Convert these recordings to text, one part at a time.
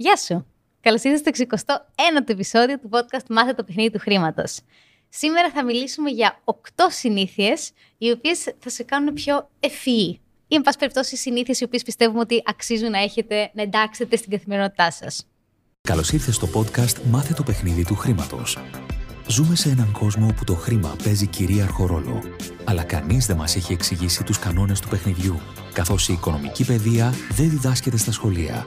Γεια σου! Καλώς ήρθατε στο 61ο επεισόδιο του podcast Μάθε το παιχνίδι του χρήματος. Σήμερα θα μιλήσουμε για 8 συνήθειες οι οποίες θα σε κάνουν πιο ευφυεί. Ή, εν πάση περιπτώσει, συνήθειες οι οποίες πιστεύουμε ότι αξίζουν να έχετε να εντάξετε στην καθημερινότητά σας. Καλώς ήρθατε στο podcast Μάθε το παιχνίδι του χρήματος. Ζούμε σε έναν κόσμο όπου το χρήμα παίζει κυρίαρχο ρόλο. Αλλά κανείς δεν μας έχει εξηγήσει τους κανόνες του παιχνιδιού, καθώς η οικονομική παιδεία δεν διδάσκεται στα σχολεία.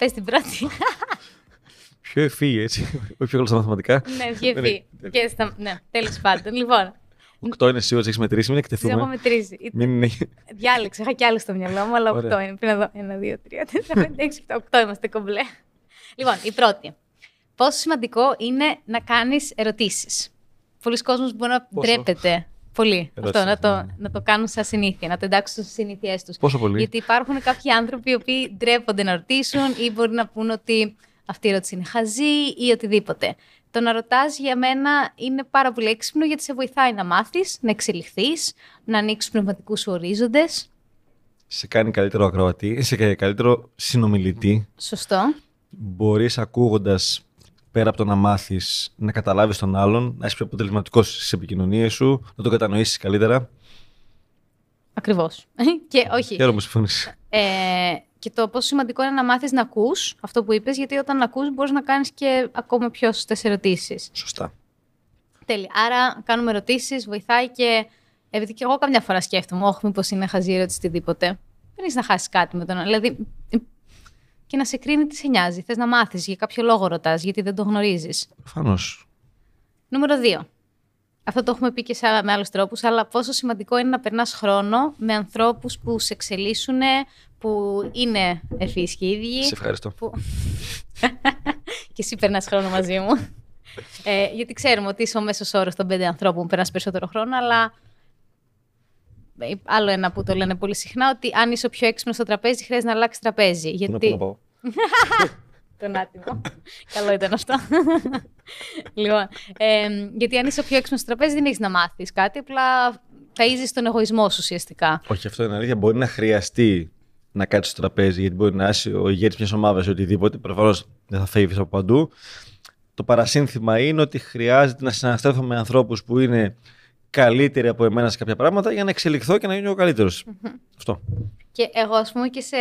Πες την πρώτη. Πιο ευφύ, έτσι. Όχι πιο καλά στα μαθηματικά. ναι, πιο ευφυή. Και στα... Ναι, τέλος πάντων. Λοιπόν, Οκτώ είναι σίγουρα, έχεις μετρήσει, μην τις έχω εκτεθούμε. μετρήσει. Μην είναι. Διάλεξα, είχα κι άλλο στο μυαλό μου, αλλά Ωραία. 8 είναι. Πριν εδώ. 1, 2, 3, 4, 5, 6, 7, 8 είμαστε κομπλέ. λοιπόν, η πρώτη. Πόσο σημαντικό είναι να κάνεις ερωτήσεις; Πολλοί κόσμοι μπορεί να Πόσο; ντρέπεται. Πολύ. Ερώτηση, Αυτό, να το, ναι. να το κάνουν σαν συνήθεια, να το εντάξουν στις συνήθειές τους. Πόσο πολύ; Γιατί υπάρχουν κάποιοι άνθρωποι οι οποίοι ντρέπονται να ρωτήσουν ή μπορεί να πούν ότι αυτή η ερώτηση είναι χαζή ή οτιδήποτε. Το να ρωτάς για μένα είναι πάρα πολύ έξυπνο γιατί σε βοηθάει να μάθεις, να εξελιχθείς, να ανοίξεις πνευματικούς σου ορίζοντες. Σε κάνει καλύτερο ακροατή, σε κάνει καλύτερο συνομιλητή. Σωστό. Μπορείς ακούγοντας πέρα από το να μάθεις, να καταλάβεις τον άλλον, να είσαι πιο αποτελεσματικός στις επικοινωνίες σου, να τον κατανοήσεις καλύτερα. Ακριβώς. και όχι. Χαίρομαι που συμφωνείς. Ε, και το πόσο σημαντικό είναι να μάθεις να ακούς αυτό που είπες, γιατί όταν ακούς μπορείς να κάνεις και ακόμα πιο σωστές ερωτήσεις. Σωστά. Τέλεια. Άρα κάνουμε ερωτήσεις, βοηθάει και. Επειδή και εγώ καμιά φορά σκέφτομαι, Όχι, μήπως είναι χαζή ερώτηση οτιδήποτε. Δεν έχεις να χάσεις κάτι με τον άλλο. Δηλαδή. Και να σε κρίνει τι σε νοιάζει. Θες να μάθεις, για κάποιο λόγο ρωτάς, γιατί δεν το γνωρίζεις. Προφανώς. Νούμερο 2. Αυτό το έχουμε πει και σε, άλλα- με άλλους τρόπους, αλλά πόσο σημαντικό είναι να περνάς χρόνο με ανθρώπους που σε εξελίσσουν, που είναι ευφύς και οι ίδιοι. Σε ευχαριστώ. Που... και εσύ περνάς χρόνο μαζί μου. ε, γιατί ξέρουμε ότι είσαι ο μέσος όρος των πέντε ανθρώπων που περνάς περισσότερο χρόνο, αλλά. Ε, Άλλο ένα που το λένε πολύ συχνά, ότι αν είσαι ο πιο έξυπνος στο τραπέζι, χρειάζεται να αλλάξεις τραπέζι. Πού να Γιατί. πάω να πάω. Τον άτιμο. Καλό ήταν αυτό. λοιπόν, ε, γιατί αν είσαι ο πιο έξυπνος στο τραπέζι, δεν έχεις να μάθεις κάτι. Απλά ταΐζεις τον εγωισμό σου ουσιαστικά. Όχι, αυτό είναι αλήθεια. Μπορεί να χρειαστεί να κάτσεις στο τραπέζι, γιατί μπορεί να είσαι ο ηγέτης μιας ομάδας ή οτιδήποτε. Προφανώς δεν θα φεύγεις από παντού. Το παρασύνθημα είναι ότι χρειάζεται να συναστρέφω με ανθρώπους που είναι καλύτεροι από εμένα σε κάποια πράγματα για να εξελιχθώ και να γίνω ο καλύτερο. Αυτό. Και εγώ, ας πούμε, και σε,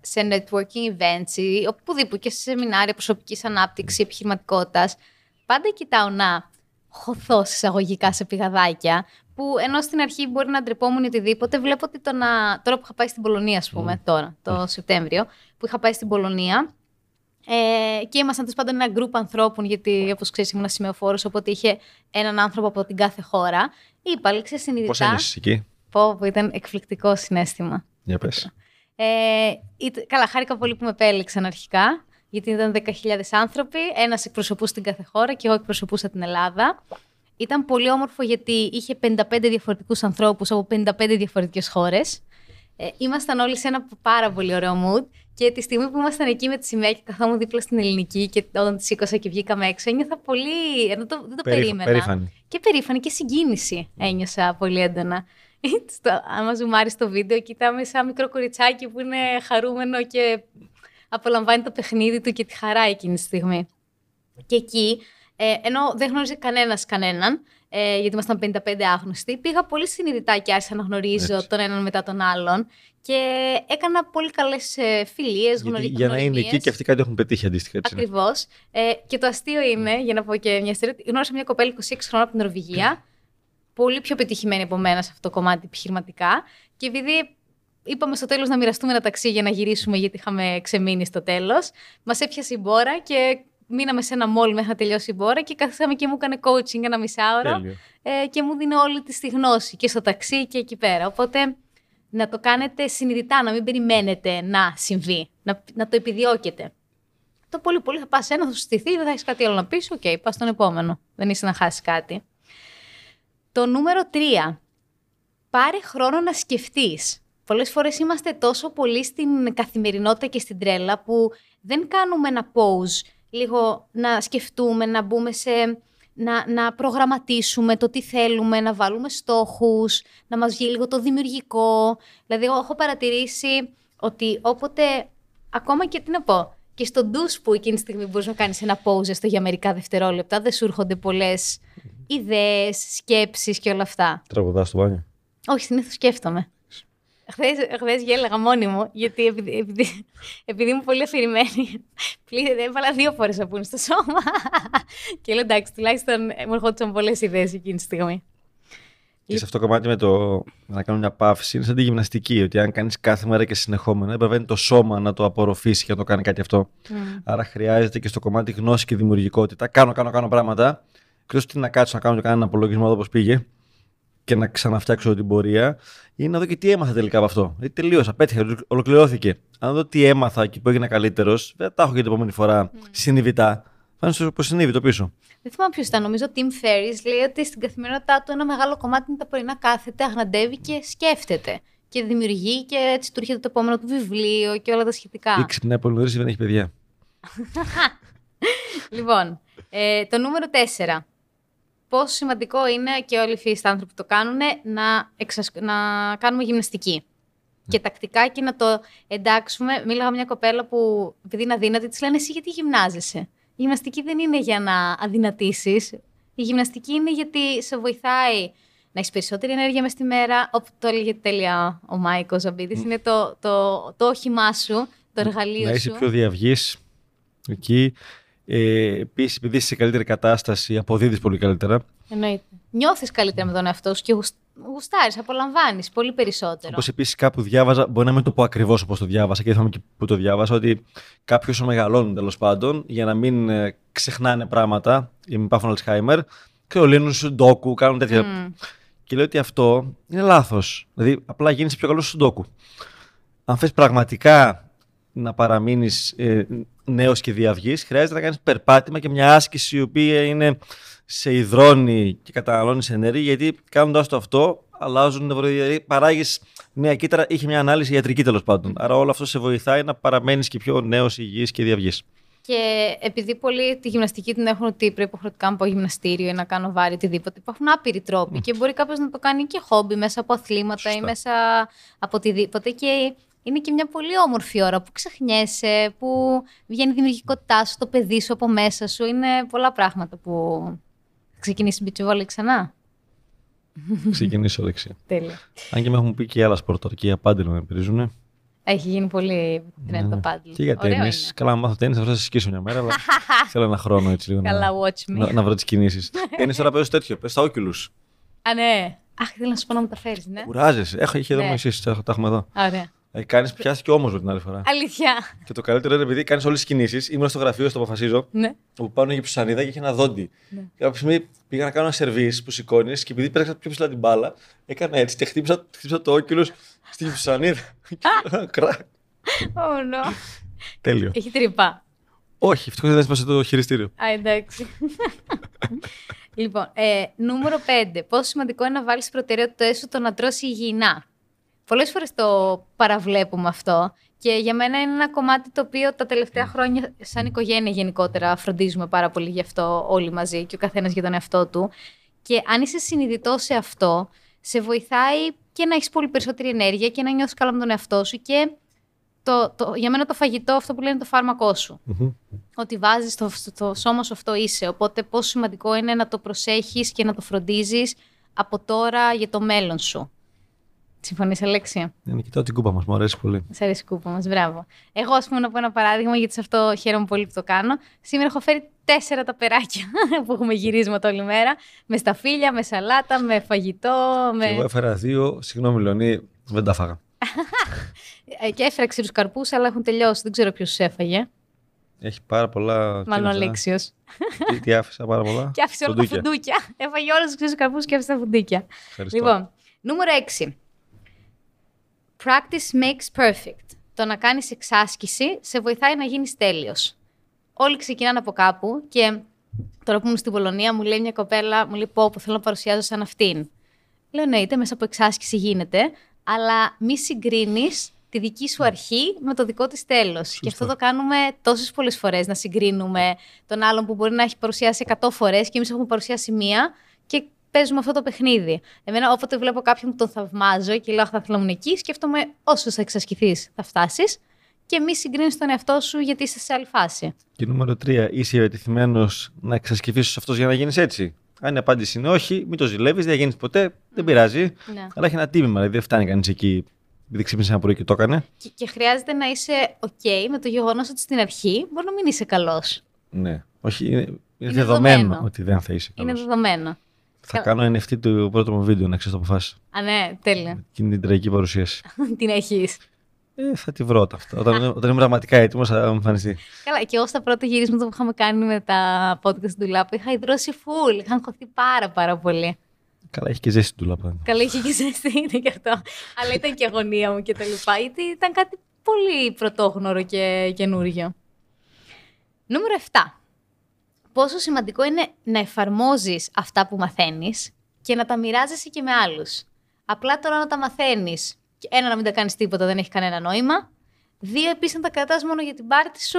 σε networking events ή οπουδήποτε και σε σεμινάρια προσωπικής ανάπτυξης, επιχειρηματικότητας, πάντα κοιτάω να χωθώ εισαγωγικά σε πηγαδάκια. Που ενώ στην αρχή μπορεί να ντρεπόμουν ή οτιδήποτε, βλέπω ότι το να. Τώρα που είχα πάει στην Πολωνία, ας πούμε, τώρα, το Σεπτέμβριο, που είχα πάει στην Πολωνία, ε, και ήμασταν τέλος πάντων ένα γκρουπ ανθρώπων, γιατί όπως ξέρεις ήμουν σημεοφόρο, οπότε είχε έναν άνθρωπο από την κάθε χώρα. Είπα, λέξε Πώ συνειδητά. ένιωσες εκεί, Πω, πω, ήταν εκπληκτικό συνέστημα. για πες. Ε, είτε- καλά, χάρηκα πολύ που με επέλεξαν αρχικά, γιατί ήταν 10.000 άνθρωποι. Ένας εκπροσωπούσε την κάθε χώρα και εγώ εκπροσωπούσα την Ελλάδα. Ήταν πολύ όμορφο γιατί είχε 55 διαφορετικούς ανθρώπους από 55 διαφορετικές χώρες. Ε, ήμασταν όλοι σε ένα πάρα πολύ ωραίο mood και τη στιγμή που ήμασταν εκεί με τη σημαία και καθόμουν δίπλα στην ελληνική και όταν τη σήκωσα και βγήκαμε έξω, ένιωθα πολύ. Ενώ το, δεν το Περήφα- περίμενα. περήφανη. Και περήφανη και συγκίνηση ένιωσα πολύ έντονα. Στο, άμα ζουμάρεις στο βίντεο, κοιτάμε σαν μικρό κοριτσάκι που είναι χαρούμενο και απολαμβάνει το παιχνίδι του και τη χαρά εκείνη τη στιγμή. Και εκεί, ε, ενώ δεν γνώριζε κανένας κανέναν, ε, γιατί ήμασταν 55 άγνωστοι, πήγα πολύ συνειδητά και άρχισα να γνωρίζω Έτσι. τον έναν μετά τον άλλον και έκανα πολύ καλές ε, φιλίες, Γιατί για να είναι εκεί και αυτοί κάτι έχουν πετύχει αντίστοιχα. Έτσι είναι. Ακριβώς. Ε, και το αστείο είναι, για να πω και μια ιστορία, ότι γνώρισα μια κοπέλα 26 χρόνια από την Νορβηγία, πολύ πιο πετυχημένη από μένα σε αυτό το κομμάτι επιχειρηματικά. Και επειδή είπαμε στο τέλος να μοιραστούμε ένα ταξί για να γυρίσουμε, γιατί είχαμε ξεμείνει στο τέλος, μας έπιασε η μπόρα και μείναμε σε ένα μόλ μέχρι να τελειώσει η μπόρα και καθίσαμε και μου έκανε coaching ένα μισάωρο Τέλειο. ε, και μου δίνει όλη τη τη γνώση και στο ταξί και εκεί πέρα. Οπότε να το κάνετε συνειδητά, να μην περιμένετε να συμβεί, να, να το επιδιώκετε. το πολύ πολύ θα πας ένα, θα σου στηθεί, δεν θα έχεις κάτι άλλο να πεις. OK, okay, πας στον επόμενο. Δεν είσαι να χάσεις κάτι. Το νούμερο 3. Πάρε χρόνο να σκεφτείς. Πολλές φορές είμαστε τόσο πολύ στην καθημερινότητα και στην τρέλα που δεν κάνουμε ένα pause, λίγο να σκεφτούμε, να μπούμε σε... Να, να προγραμματίσουμε το τι θέλουμε, να βάλουμε στόχους, να μας βγει λίγο το δημιουργικό. Δηλαδή, εγώ έχω παρατηρήσει ότι όποτε, ακόμα και τι να πω, και στο ντους που εκείνη τη στιγμή μπορείς να κάνεις ένα pause στο για μερικά δευτερόλεπτα, δεν σου έρχονται πολλές ιδέες, σκέψεις και όλα αυτά. Τραγουδάς στο μπάνιο. Όχι, συνήθως σκέφτομαι. Χθες γέλαγα μόνη μου, γιατί επειδή, επειδή, επειδή είμαι πολύ αφηρημένη, πλήρε, έβαλα δύο φορές να στο σώμα. και λέω εντάξει, τουλάχιστον μου ερχόντουσαν πολλές ιδέες εκείνη τη στιγμή. Και σε αυτό το κομμάτι με το να κάνω μια παύση είναι σαν τη γυμναστική. Ότι αν κάνεις κάθε μέρα και συνεχόμενα, έπρεπε το σώμα να το απορροφήσει και να το κάνει κάτι αυτό. Mm. Άρα χρειάζεται και στο κομμάτι γνώση και δημιουργικότητα. Κάνω, κάνω, κάνω πράγματα. Εκτός τι να κάτσω να κάνω και κάνω ένα απολογισμό εδώ όπως πήγε και να ξαναφτιάξω την πορεία, είναι να δω και τι έμαθα τελικά από αυτό. Δηλαδή τελείωσα, πέτυχα, ολοκληρώθηκε. Αν δω τι έμαθα και που έγινε καλύτερος, δεν τα έχω για την επόμενη φορά mm. συνειδητά. Θα είναι στο συνείδητο πίσω. Δεν θυμάμαι ποιος ήταν. Νομίζω ο Tim Ferris λέει ότι στην καθημερινότητά του ένα μεγάλο κομμάτι είναι τα πρωινά κάθεται, αγναντεύει και σκέφτεται. Και δημιουργεί και έτσι του έρχεται το επόμενο του βιβλίο και όλα τα σχετικά. Ή ξυπνάει πολύ νωρίς δεν έχει παιδιά. λοιπόν, ε, το νούμερο 4 πόσο σημαντικό είναι και όλοι οι φίλοι άνθρωποι που το κάνουν να, εξασ... να κάνουμε γυμναστική. Και τακτικά και να το εντάξουμε. Μίλαγα μια κοπέλα που, επειδή είναι αδύνατη, της λένε Εσύ γιατί γυμνάζεσαι; Η γυμναστική δεν είναι για να αδυνατήσεις. Η γυμναστική είναι γιατί σε βοηθάει να έχεις περισσότερη ενέργεια μες στη μέρα. Όπου το έλεγε τέλεια ο Μάικος Ζαμπίδης, είναι το, το, το όχημά σου, το εργαλείο σου. Να είσαι πιο διαυγής εκεί. Ε, Επίσης, επειδή είσαι σε καλύτερη κατάσταση, αποδίδεις πολύ καλύτερα. Εννοείται. Νιώθεις καλύτερα με τον εαυτό σου και γουστάρεις, απολαμβάνεις πολύ περισσότερο. Όπως επίσης κάπου διάβαζα, μπορεί να μην το πω ακριβώς όπως το διάβασα και δεν θυμάμαι και πού το διάβασα, ότι κάποιοι όσο μεγαλώνουν τέλος πάντων, για να μην ε, ξεχνάνε πράγματα, ή μην πάθουν Αλτσχάιμερ, ξεολύνουν ντόκου, κάνουν τέτοια. Mm. Και λέω ότι αυτό είναι λάθος. Δηλαδή, απλά γίνει πιο καλός στο ντόκου. Αν θες πραγματικά να παραμείνεις ε, νέος και διαυγής, χρειάζεται να κάνεις περπάτημα και μια άσκηση η οποία είναι σε υδρώνει και καταναλώνει ενέργεια, γιατί κάνοντας το αυτό, αλλάζουν δηλαδή παράγεις νέα κύτταρα. Είχε μια ανάλυση ιατρική τέλος πάντων. Άρα όλο αυτό σε βοηθάει να παραμένεις και πιο νέος, υγιής και διαυγής. Και επειδή πολλοί τη γυμναστική την έχουν ότι πρέπει υποχρεωτικά να πάω γυμναστήριο ή να κάνω βάρη οτιδήποτε, υπάρχουν άπειροι τρόποι. Και μπορεί κάποιος να το κάνει και χόμπι μέσα από αθλήματα ή μέσα από οτιδήποτε. Και είναι και μια πολύ όμορφη ώρα που ξεχνιέσαι, που βγαίνει η δημιουργικότητά σου, το παιδί σου από μέσα σου. Είναι πολλά πράγματα που ξεκινήσει beach volley ξανά. Ξεκινήσω δεξιά. Τέλεια. Αν και με έχουν πει και άλλα σπορτ, και για padel με πρίζουν. Έχει γίνει πολύ trend το padel. Και για τένις. Καλά, μάθω τένις, θα σα σκίσω μια μέρα, αλλά θέλω ένα χρόνο έτσι λίγο. Καλά, watch me. Να, να βρω τις κινήσεις. Τένις τώρα παίζω τέτοιο, πε στα όκυλου. Α, ναι. Αχ, θέλω να σου πω να μου τα φέρεις, ναι. Κουράζεσαι. Έχω, είχε εδώ ναι. εσύ, τα έχουμε εδώ. Ωραία. Ε, κάνεις πιάσεις όμω την άλλη φορά. Αλήθεια. Και το καλύτερο είναι επειδή κάνεις όλες τις κινήσεις. Ήμουν στο γραφείο, στο αποφασίζω. Ναι. Που πάνω για ψανίδα και είχε ένα δόντι. Ναι. Και κάποια στιγμή πήγα να κάνω ένα σερβίς που σηκώνεις και επειδή πέταξα πιο ψηλά την μπάλα, έκανα έτσι και χτύπησα, χτύπησα το όκυλο στην ψανίδα. Κρακ. Oh no. Τέλειο. Έχει τρυπά. Όχι, ευτυχώς δεν έσπασε το χειριστήριο. Α, εντάξει. λοιπόν, ε, νούμερο 5. Πόσο σημαντικό είναι να βάλεις προτεραιότητα σου το να τρώσει υγιεινά; Πολλές φορές το παραβλέπουμε αυτό και για μένα είναι ένα κομμάτι το οποίο τα τελευταία χρόνια σαν οικογένεια γενικότερα φροντίζουμε πάρα πολύ γι' αυτό όλοι μαζί και ο καθένας για τον εαυτό του. Και αν είσαι συνειδητός σε αυτό, σε βοηθάει και να έχεις πολύ περισσότερη ενέργεια και να νιώθει καλά με τον εαυτό σου και το, το, για μένα το φαγητό αυτό που λένε το φάρμακό σου. Ότι βάζεις το, το σώμα σου αυτό είσαι. Οπότε πόσο σημαντικό είναι να το προσέχεις και να το φροντίζεις από τώρα για το μέλλον σου. Συμφωνείς, Αλέξια; Ναι, κοιτάω την κούπα μας, μου αρέσει πολύ. Σα αρέσει η κούπα μας, μπράβο. Εγώ, ας πούμε, να πω ένα παράδειγμα, γιατί σε αυτό χαίρομαι πολύ που το κάνω. Σήμερα έχω φέρει τέσσερα τα περάκια που έχουμε γυρίσματα όλη μέρα. Με σταφύλια, με σαλάτα, με φαγητό. Με... Και εγώ έφερα δύο. Συγγνώμη, Λονί, δεν τα φάγα. Ε, και έφερα ξύρου καρπούς, αλλά έχουν τελειώσει. Δεν ξέρω ποιος τους έφαγε. Έχει πάρα πολλά. Μάλλον ο Αλέξιος. Τι, τι άφησα πάρα πολλά; και άφησε όλα τα φουντούκια. Έφαγε όλους τους ξύρου καρπούς και άφησε τα φουντούκια. Λοιπόν, νούμερο 6. Practice makes perfect. Το να κάνεις εξάσκηση σε βοηθάει να γίνεις τέλειος. όλοι ξεκινάνε από κάπου και τώρα που ήμουν στην Πολωνία μου λέει μια κοπέλα, μου λέει πω που θέλω να παρουσιάζω σαν αυτήν. Λέω ναι, είτε μέσα από εξάσκηση γίνεται, αλλά μη συγκρίνεις τη δική σου αρχή με το δικό της τέλος. Και αυτό το κάνουμε τόσες πολλές φορές, να συγκρίνουμε τον άλλον που μπορεί να έχει παρουσιάσει 100 φορές και εμείς έχουμε παρουσιάσει μία και παίζουμε αυτό το παιχνίδι. Εμένα, όποτε βλέπω κάποιον που τον θαυμάζω και λέω Θα θέλω να εκεί, σκέφτομαι όσο θα εξασκηθείς θα φτάσεις και μη συγκρίνεις τον εαυτό σου γιατί είσαι σε άλλη φάση. Και νούμερο 3, είσαι επιτεθειμένο να εξασκηθείς αυτός για να γίνεις έτσι. Αν η απάντηση είναι όχι, μην το ζηλεύεις, δεν γίνεις ποτέ, δεν πειράζει. Ναι. Αλλά έχει ένα τίμημα, δηλαδή δεν φτάνει κανείς εκεί επειδή ξύπνησε ένα πρωί και το έκανε. Και, και χρειάζεται να είσαι OK με το γεγονός ότι στην αρχή μπορεί να μην είσαι καλός. Ναι. Όχι, είναι, είναι, Είναι δεδομένο, δεδομένο. ότι δεν θα είσαι Είναι καλός. δεδομένο. Θα κάνω NFT του πρώτου μου βίντεο, να ξέρεις το αποφάσει. Α, ναι, τέλεια. Εκείνη την τραγική παρουσίαση. Την έχεις. Ε, θα τη βρω όταν, όταν, όταν είμαι πραγματικά έτοιμος, θα μου εμφανιστεί. Καλά, και εγώ στα πρώτα γυρίσματα που είχαμε κάνει με τα podcast του Λάπου είχα υδρώσει full. Είχαν χωθεί πάρα πάρα πολύ. Καλά, έχει και ζέστη του λαπά. Καλά, είχε και ζέστη, είναι και αυτό. Αλλά ήταν και αγωνία μου και τα λοιπά. Γιατί ήταν κάτι πολύ πρωτόγνωρο και καινούριο. Νούμερο 7. Πόσο σημαντικό είναι να εφαρμόζεις αυτά που μαθαίνεις και να τα μοιράζεσαι και με άλλους. Απλά τώρα να τα μαθαίνεις. και Ένα, να μην τα κάνεις τίποτα, δεν έχει κανένα νόημα. Δύο, επίσης να τα κρατάς μόνο για την πάρτι σου.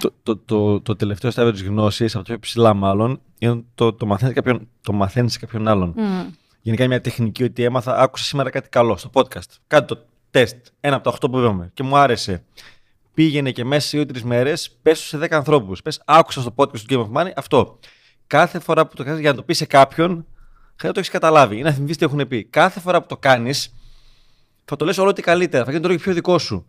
Το, το, το, το τελευταίο στάδιο της γνώσης, από το πιο ψηλά μάλλον, είναι το, το μαθαίνεις κάποιον, το μαθαίνεις σε κάποιον άλλον. Μμ. Γενικά μια τεχνική ότι έμαθα, άκουσα σήμερα κάτι καλό στο podcast. Κάτι το τεστ, ένα από τα 8 που είπαμε και μου άρεσε. Πήγαινε και μέσα σε 2-3 μέρες, πε σε 10 ανθρώπους. Πες, άκουσα στο podcast του Game of Money αυτό. Κάθε φορά που το κάνεις για να το πεις σε κάποιον, χρειάζεται να το έχεις καταλάβει ή να θυμηθεί τι έχουν πει. Κάθε φορά που το κάνεις, θα το λες όλο ότι καλύτερα, θα γίνει το λόγο πιο δικό σου.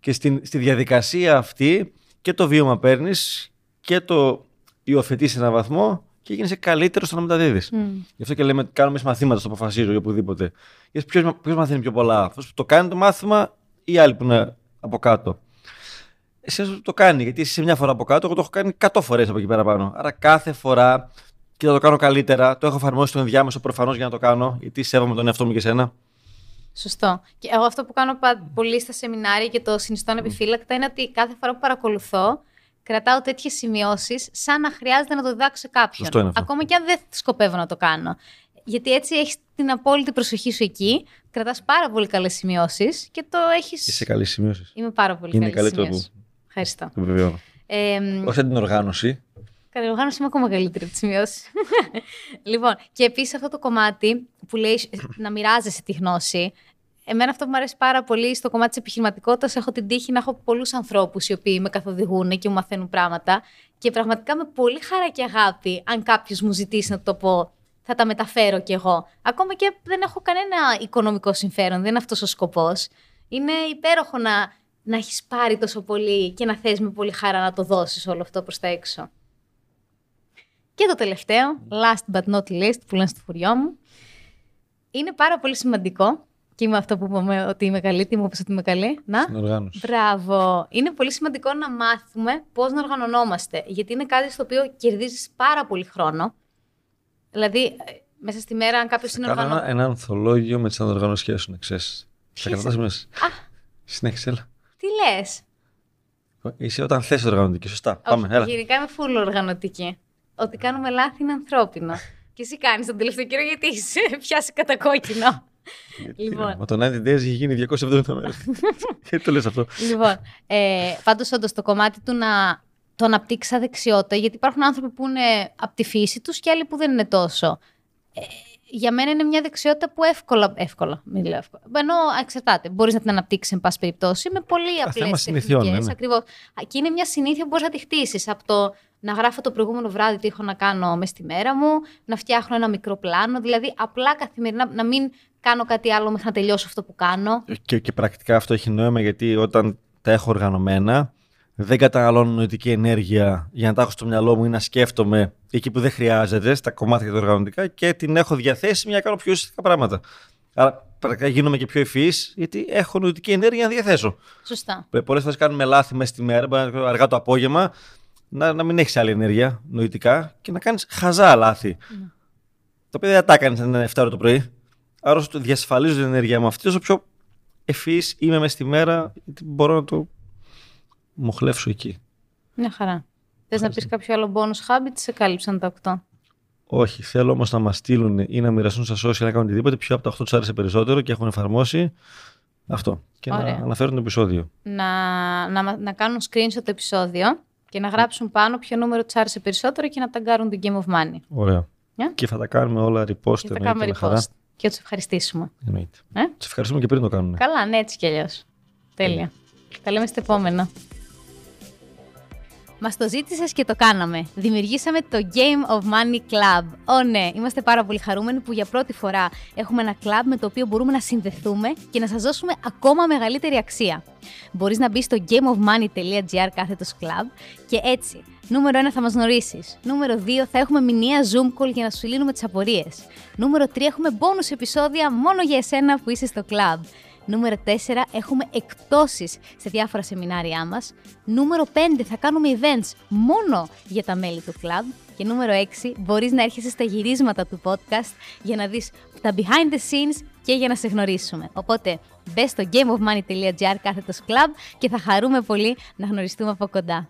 Και στην, στη διαδικασία αυτή και το βίωμα παίρνεις και το υιοθετείς σε έναν βαθμό και γίνεσαι καλύτερος στο να μεταδίδει. Μμ. Γι' αυτό και λέμε ότι κάνουμε εμείς μαθήματα στο αποφασίζω ή οπουδήποτε. Γιατί ποιος, ποιος μαθαίνει πιο πολλά, αυτός που το κάνει το μάθημα ή άλλοι που είναι από κάτω; Εσύ που το κάνει, γιατί είσαι μια φορά από κάτω, εγώ το έχω κάνει 100 φορές από εκεί πέρα πάνω. Άρα κάθε φορά και θα το κάνω καλύτερα. Το έχω εφαρμόσει στο ενδιάμεσο προφανώς για να το κάνω, γιατί σέβομαι τον εαυτό μου και εσένα. Σωστό. Και εγώ αυτό που κάνω πα- πολύ στα σεμινάρια και το συνιστώ ανεπιφύλακτα είναι ότι κάθε φορά που παρακολουθώ, κρατάω τέτοιες σημειώσεις σαν να χρειάζεται να το διδάξω σε κάποιον. Σωστό είναι αυτό. Ακόμα και αν δεν σκοπεύω να το κάνω. Γιατί έτσι έχεις την απόλυτη προσοχή σου εκεί, κρατάς πάρα πολύ καλές σημειώσεις και το έχει. Είσαι καλής σημείωση. Είμαι πάρα πολύ Είναι καλής καλύτερο σημειώσει. Ευχαριστώ. Το βεβαιώνω. Ε, μ, Όχι σαν την οργάνωση. Καλή οργάνωση είμαι ακόμα καλύτερη από τις σημειώσεις. λοιπόν, και επίσης αυτό το κομμάτι που λέει να μοιράζεσαι τη γνώση. Εμένα αυτό που μου αρέσει πάρα πολύ στο κομμάτι της επιχειρηματικότητας, έχω την τύχη να έχω πολλούς ανθρώπους οι οποίοι με καθοδηγούν και μου μαθαίνουν πράγματα. Και πραγματικά με πολύ χαρά και αγάπη, αν κάποιος μου ζητήσει να το πω, θα τα μεταφέρω κι εγώ. Ακόμα και δεν έχω κανένα οικονομικό συμφέρον, δεν είναι αυτός ο σκοπός. Είναι υπέροχο να, να έχεις πάρει τόσο πολύ και να θες με πολύ χαρά να το δώσεις όλο αυτό προς τα έξω. Και το τελευταίο, last but not least, που λένε στο φουριό μου, είναι πάρα πολύ σημαντικό. Και είμαι αυτό που είπαμε ότι είμαι καλή. Τι μου είπες ότι είμαι καλή. Να. Στην οργάνωση. Μπράβο. Είναι πολύ σημαντικό να μάθουμε πώς να οργανωνόμαστε. Γιατί είναι κάτι στο οποίο κερδίζεις πάρα πολύ χρόνο. Δηλαδή, ε, μέσα στη μέρα, αν κάποιος είναι Κάνω ένα, οργανωμένο. ένα ανθολόγιο με τις ανοργανωσιέ σου, να ξέρεις. Θα Ποιες- κρατάς μέσα. Α. Συνέχισε, έλα. Τι λες; Είσαι όταν θες οργανωτική, σωστά. Πάμε, έλα. Γενικά είμαι full οργανωτική. Ότι κάνουμε λάθη είναι ανθρώπινο. και εσύ κάνεις τον τελευταίο καιρό γιατί είσαι πιάσει κατά κόκκινο. λοιπόν, Μα το 90 days έχει γίνει 270 μέρες. Γιατί το λες αυτό; λοιπόν ε, πάντως όντως το κομμάτι του να το αναπτύξει σαν δεξιότητα, γιατί υπάρχουν άνθρωποι που είναι από τη φύση τους και άλλοι που δεν είναι τόσο. Ε, για μένα είναι μια δεξιότητα που εύκολα, εύκολα, μην λέω εύκολα, ενώ εξαρτάται, μπορείς να την αναπτύξεις εν πάση περιπτώσει με πολύ θέμα απλές συνηθιών, τεχνικές, ναι, ναι. ακριβώς. Α, Και είναι μια συνήθεια που μπορείς να τη χτίσεις από το να γράφω το προηγούμενο βράδυ τι έχω να κάνω μες στη μέρα μου, να φτιάχνω ένα μικρό πλάνο, δηλαδή απλά καθημερινά να μην κάνω κάτι άλλο μέχρι να τελειώσω αυτό που κάνω. Και, και πρακτικά αυτό έχει νόημα γιατί όταν τα έχω οργανωμένα, δεν καταναλώνω νοητική ενέργεια για να τα έχω στο μυαλό μου ή να σκέφτομαι εκεί που δεν χρειάζεται, στα κομμάτια και τα οργανωτικά και την έχω διαθέσιμη για να κάνω πιο ουσιαστικά πράγματα. Άρα πρακτικά γίνομαι και πιο ευφυής γιατί έχω νοητική ενέργεια να διαθέσω. Σωστά. Πολλές φορές κάνουμε λάθη μέσα στη μέρα, μπορεί να είναι αργά το απόγευμα, να, να μην έχεις άλλη ενέργεια νοητικά και να κάνεις χαζά λάθη. Τα οποία δεν τα έκανε ένα 7 ώρα το πρωί. Άρα όσο το διασφαλίζω την ενέργεια μου αυτή, όσο πιο ευφυής είμαι μέσα στη μέρα, γιατί μπορώ να το μοχλεύσω εκεί. Μια χαρά. Θες να πεις κάποιο άλλο bonus habit, σε κάλυψαν τα 8. Όχι, θέλω όμως να μας στείλουν ή να μοιραστούν στα social να κάνουν οτιδήποτε. Ποιο από τα 8 τους άρεσε περισσότερο και έχουν εφαρμόσει αυτό. Και Ωραία. να αναφέρουν το επεισόδιο. Να, να, να κάνουν screenshot το επεισόδιο και να γράψουν πάνω ποιο νούμερο τους άρεσε περισσότερο και να ταγκάρουν την Game of Money. Ωραία. Yeah. Και θα τα κάνουμε όλα repost Και θα εννοείται, κάνουμε με χαρά. repost. Και θα τους ευχαριστήσουμε. Εννοείται. Ε; Τους ευχαριστούμε και πριν το κάνουν. Καλά, ναι, έτσι κι αλλιώς. Τέλεια. Τα λέμε στο επόμενο. Μας το ζήτησες και το κάναμε. Δημιουργήσαμε το Game of Money Club. Ω ναι, είμαστε πάρα πολύ χαρούμενοι που για πρώτη φορά έχουμε ένα club με το οποίο μπορούμε να συνδεθούμε και να σας δώσουμε ακόμα μεγαλύτερη αξία. Μπορείς να μπεις στο gameofmoney.gr κάθετος club και έτσι. Νούμερο 1 θα μας γνωρίσεις. Νούμερο 2 θα έχουμε μηνιαία Zoom call για να σου λύνουμε τις απορίες. Νούμερο 3 έχουμε bonus επεισόδια μόνο για εσένα που είσαι στο club. Νούμερο 4 έχουμε εκπτώσεις σε διάφορα σεμινάρια μας. Νούμερο 5 θα κάνουμε events μόνο για τα μέλη του club. Και νούμερο 6 μπορείς να έρχεσαι στα γυρίσματα του podcast για να δεις τα behind the scenes και για να σε γνωρίσουμε. Οπότε μπες στο gameofmoney.gr κάθετος club και θα χαρούμε πολύ να γνωριστούμε από κοντά.